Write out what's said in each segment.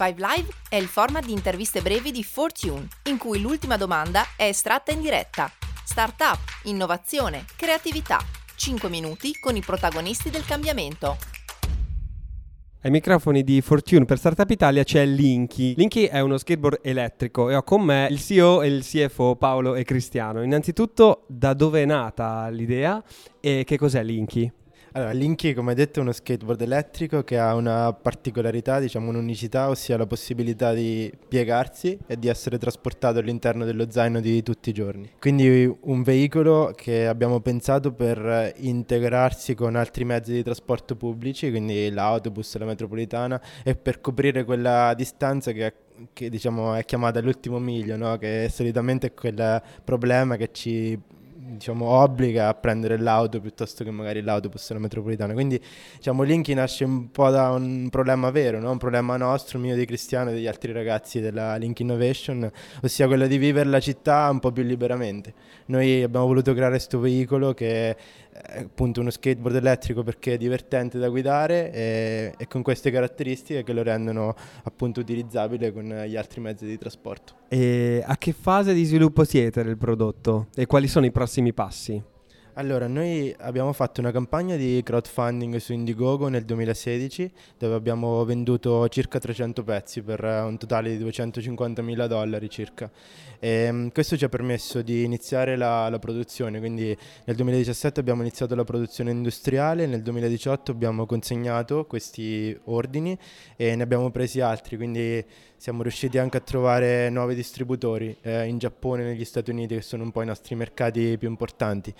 5 Live è il format di interviste brevi di Fortune, in cui l'ultima domanda è estratta in diretta. Startup, innovazione, creatività. 5 minuti con i protagonisti del cambiamento. Ai microfoni di Fortune per Startup Italia c'è Linky. Linky è uno skateboard elettrico e ho con me il CEO e il CFO Paolo e Cristiano. Innanzitutto, da dove è nata l'idea e che cos'è Linky? Allora, Linky, come detto, è uno skateboard elettrico che ha una particolarità, diciamo un'unicità, ossia la possibilità di piegarsi e di essere trasportato all'interno dello zaino di tutti i giorni. Quindi un veicolo che abbiamo pensato per integrarsi con altri mezzi di trasporto pubblici, quindi l'autobus, la metropolitana, e per coprire quella distanza che che diciamo è chiamata l'ultimo miglio, no? che solitamente è quel problema che ci diciamo, obbliga a prendere l'auto piuttosto che magari l'autobus o la metropolitana. Quindi diciamo, Linky nasce un po' da un problema vero, no? un problema nostro, mio di Cristiano e degli altri ragazzi della Link Innovation, ossia quello di vivere la città un po' più liberamente. Noi abbiamo voluto creare questo veicolo che appunto uno skateboard elettrico perché è divertente da guidare e, e con queste caratteristiche che lo rendono appunto utilizzabile con gli altri mezzi di trasporto. E a che fase di sviluppo siete del prodotto e quali sono i prossimi passi? Allora, noi abbiamo fatto una campagna di crowdfunding su Indiegogo nel 2016 dove abbiamo venduto circa 300 pezzi per un totale di 250 mila dollari circa. E, ehm, questo ci ha permesso di iniziare la, la, produzione, quindi nel 2017 abbiamo iniziato la produzione industriale, nel 2018 abbiamo consegnato questi ordini e ne abbiamo presi altri, quindi siamo riusciti anche a trovare nuovi distributori eh, in Giappone e negli Stati Uniti che sono un po' i nostri mercati più importanti.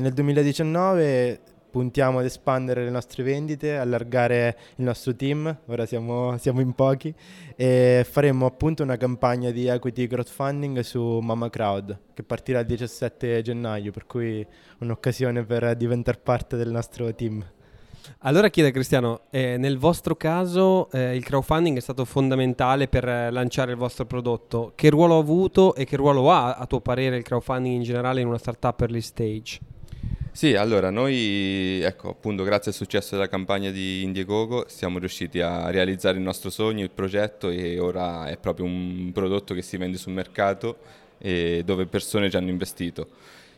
Nel 2019 puntiamo ad espandere le nostre vendite, allargare il nostro team, ora siamo, siamo, in pochi, e faremo appunto una campagna di equity crowdfunding su Mama Crowd che partirà il 17 gennaio, per cui un'occasione per diventare parte del nostro team. Allora chiede Cristiano, eh, nel vostro caso eh, il crowdfunding è stato fondamentale per eh, lanciare il vostro prodotto. Che ruolo ha avuto e che ruolo ha a tuo parere il crowdfunding in generale in una startup early stage? Sì, allora noi, ecco, appunto grazie al successo della campagna di Indiegogo siamo riusciti a realizzare il nostro sogno, il progetto e ora è proprio un prodotto che si vende sul mercato e dove persone ci hanno investito.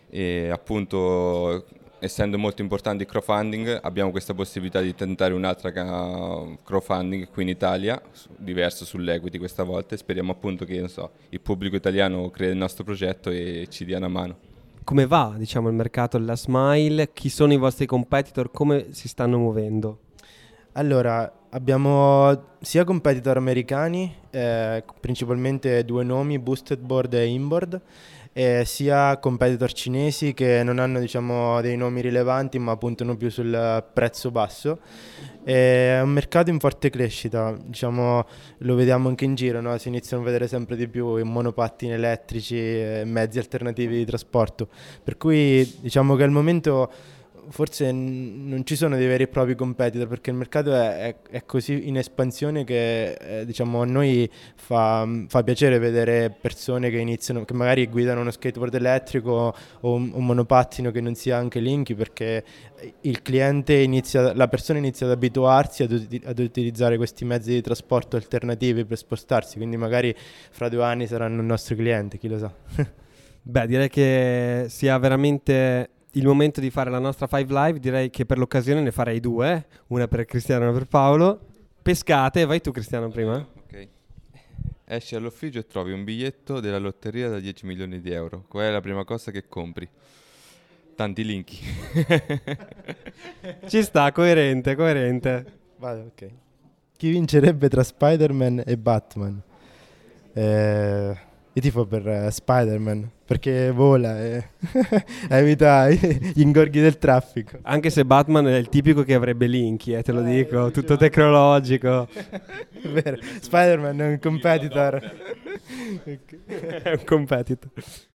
E appunto essendo molto importante il crowdfunding, abbiamo questa possibilità di tentare un'altra crowdfunding qui in Italia, diverso sull'equity questa volta, e speriamo appunto che so, il pubblico italiano creda il nostro progetto e ci dia una mano. Come va diciamo, il mercato della Smile? Chi sono i vostri competitor? Come si stanno muovendo? Allora, abbiamo sia competitor americani, eh, principalmente due nomi, Boosted Board e Inboard, eh, sia competitor cinesi che non hanno diciamo, dei nomi rilevanti ma puntano più sul prezzo basso. È un mercato in forte crescita, diciamo, lo vediamo anche in giro, no? si iniziano a vedere sempre di più i monopattini elettrici e mezzi alternativi di trasporto, per cui diciamo che al momento forse n- non ci sono dei veri e propri competitor perché il mercato è, è, è così in espansione che eh, diciamo a noi fa, fa, piacere vedere persone che iniziano, che magari guidano uno skateboard elettrico o un, un monopattino che non sia anche Linky perché il cliente inizia, la persona inizia ad abituarsi ad, ad utilizzare questi mezzi di trasporto alternativi per spostarsi, quindi magari fra due anni saranno il nostro cliente, chi lo sa. Beh, direi che sia veramente il momento di fare la nostra Five Live, direi che per l'occasione ne farei due, una per Cristiano e una per Paolo. Pescate, vai tu Cristiano prima. Ok. Esci all'ufficio e trovi un biglietto della lotteria da 10 milioni di euro. Qual è la prima cosa che compri? Tanti link. Ci sta, coerente, coerente. Vado, ok. Chi vincerebbe tra Spider-Man e Batman? Eh... Io tifo per uh, Spider-Man perché vola e evita gli ingorghi del traffico. Anche se Batman è il tipico che avrebbe Linky, eh, te lo eh, dico, tutto tecnologico. Vero. Spider-Man è un competitor. è un competitor.